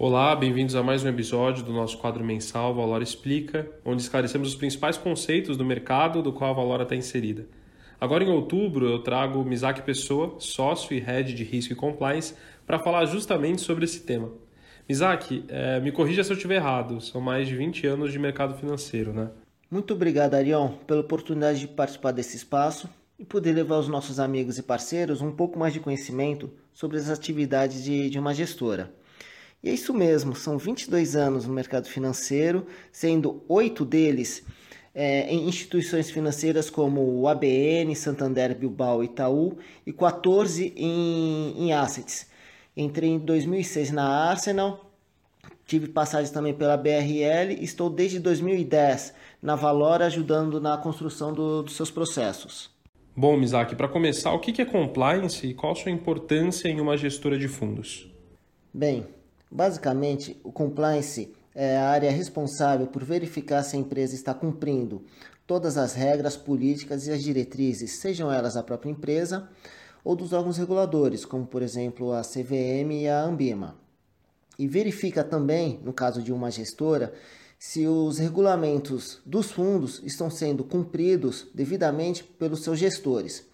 Olá, bem-vindos a mais um episódio do nosso quadro mensal Valora Explica, onde esclarecemos os principais conceitos do mercado do qual a Valora está inserida. Agora em outubro eu trago Misaki Pessoa, sócio e head de risco e compliance, para falar justamente sobre esse tema. Misaki, é, me corrija se eu estiver errado, são mais de 20 anos de mercado financeiro, né? Muito obrigado, Arion, pela oportunidade de participar desse espaço e poder levar aos nossos amigos e parceiros um pouco mais de conhecimento sobre as atividades de, de uma gestora. E é isso mesmo, são 22 anos no mercado financeiro, sendo oito deles é, em instituições financeiras como o ABN, Santander, Bilbao, Itaú e 14 em, em assets. Entrei em 2006 na Arsenal, tive passagens também pela BRL e estou desde 2010 na Valora ajudando na construção do, dos seus processos. Bom, Misaki, para começar, o que é compliance e qual a sua importância em uma gestora de fundos? Bem, Basicamente, o compliance é a área responsável por verificar se a empresa está cumprindo todas as regras, políticas e as diretrizes, sejam elas da própria empresa ou dos órgãos reguladores, como por exemplo a CVM e a Ambima. E verifica também, no caso de uma gestora, se os regulamentos dos fundos estão sendo cumpridos devidamente pelos seus gestores.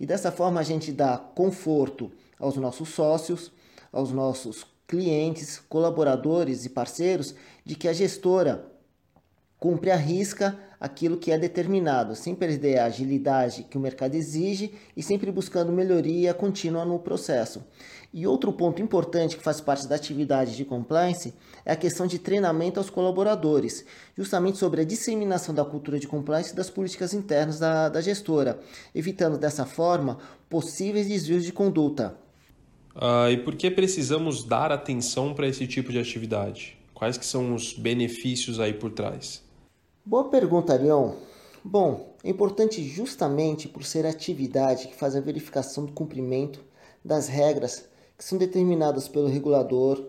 E dessa forma a gente dá conforto aos nossos sócios, aos nossos clientes, colaboradores e parceiros de que a gestora cumpre a risca aquilo que é determinado, sem perder a agilidade que o mercado exige e sempre buscando melhoria contínua no processo. E outro ponto importante que faz parte da atividade de compliance é a questão de treinamento aos colaboradores, justamente sobre a disseminação da cultura de compliance e das políticas internas da, da gestora, evitando dessa forma possíveis desvios de conduta. Uh, e por que precisamos dar atenção para esse tipo de atividade? Quais que são os benefícios aí por trás? Boa pergunta, Arion. Bom, é importante justamente por ser a atividade que faz a verificação do cumprimento das regras que são determinadas pelo regulador,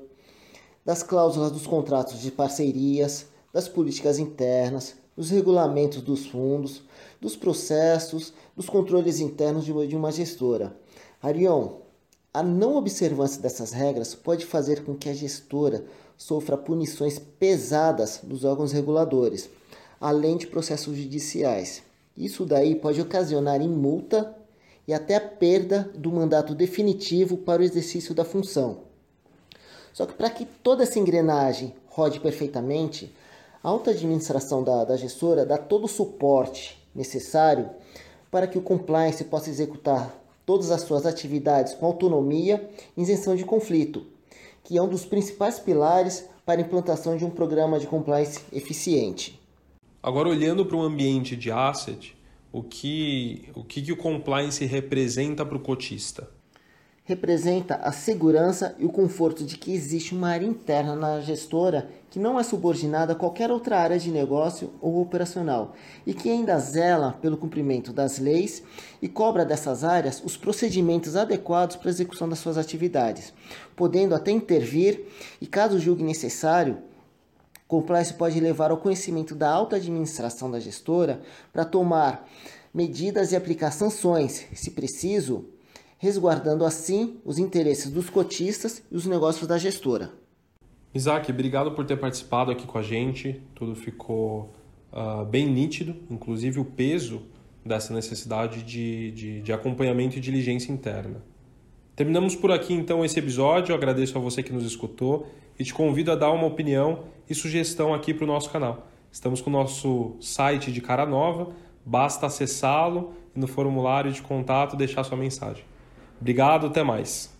das cláusulas dos contratos de parcerias, das políticas internas, dos regulamentos dos fundos, dos processos, dos controles internos de uma gestora. Arion, a não observância dessas regras pode fazer com que a gestora sofra punições pesadas dos órgãos reguladores, além de processos judiciais. Isso daí pode ocasionar em multa e até a perda do mandato definitivo para o exercício da função. Só que para que toda essa engrenagem rode perfeitamente, a alta administração da, da gestora dá todo o suporte necessário para que o compliance possa executar todas as suas atividades com autonomia e isenção de conflito, que é um dos principais pilares para a implantação de um programa de compliance eficiente. Agora, olhando para o ambiente de asset, o que o, que, que o compliance representa para o cotista? Representa a segurança e o conforto de que existe uma área interna na gestora que não é subordinada a qualquer outra área de negócio ou operacional e que ainda zela pelo cumprimento das leis e cobra dessas áreas os procedimentos adequados para a execução das suas atividades, podendo até intervir e, caso julgue necessário, compliance pode levar ao conhecimento da alta administração da gestora para tomar medidas e aplicar sanções, se preciso, resguardando assim os interesses dos cotistas e os negócios da gestora. Isaac, obrigado por ter participado aqui com a gente. Tudo ficou uh, bem nítido, inclusive o peso dessa necessidade de, de, de acompanhamento e diligência interna. Terminamos por aqui então esse episódio. Eu agradeço a você que nos escutou e te convido a dar uma opinião e sugestão aqui para o nosso canal. Estamos com o nosso site de cara nova, basta acessá-lo e no formulário de contato deixar sua mensagem. Obrigado, até mais.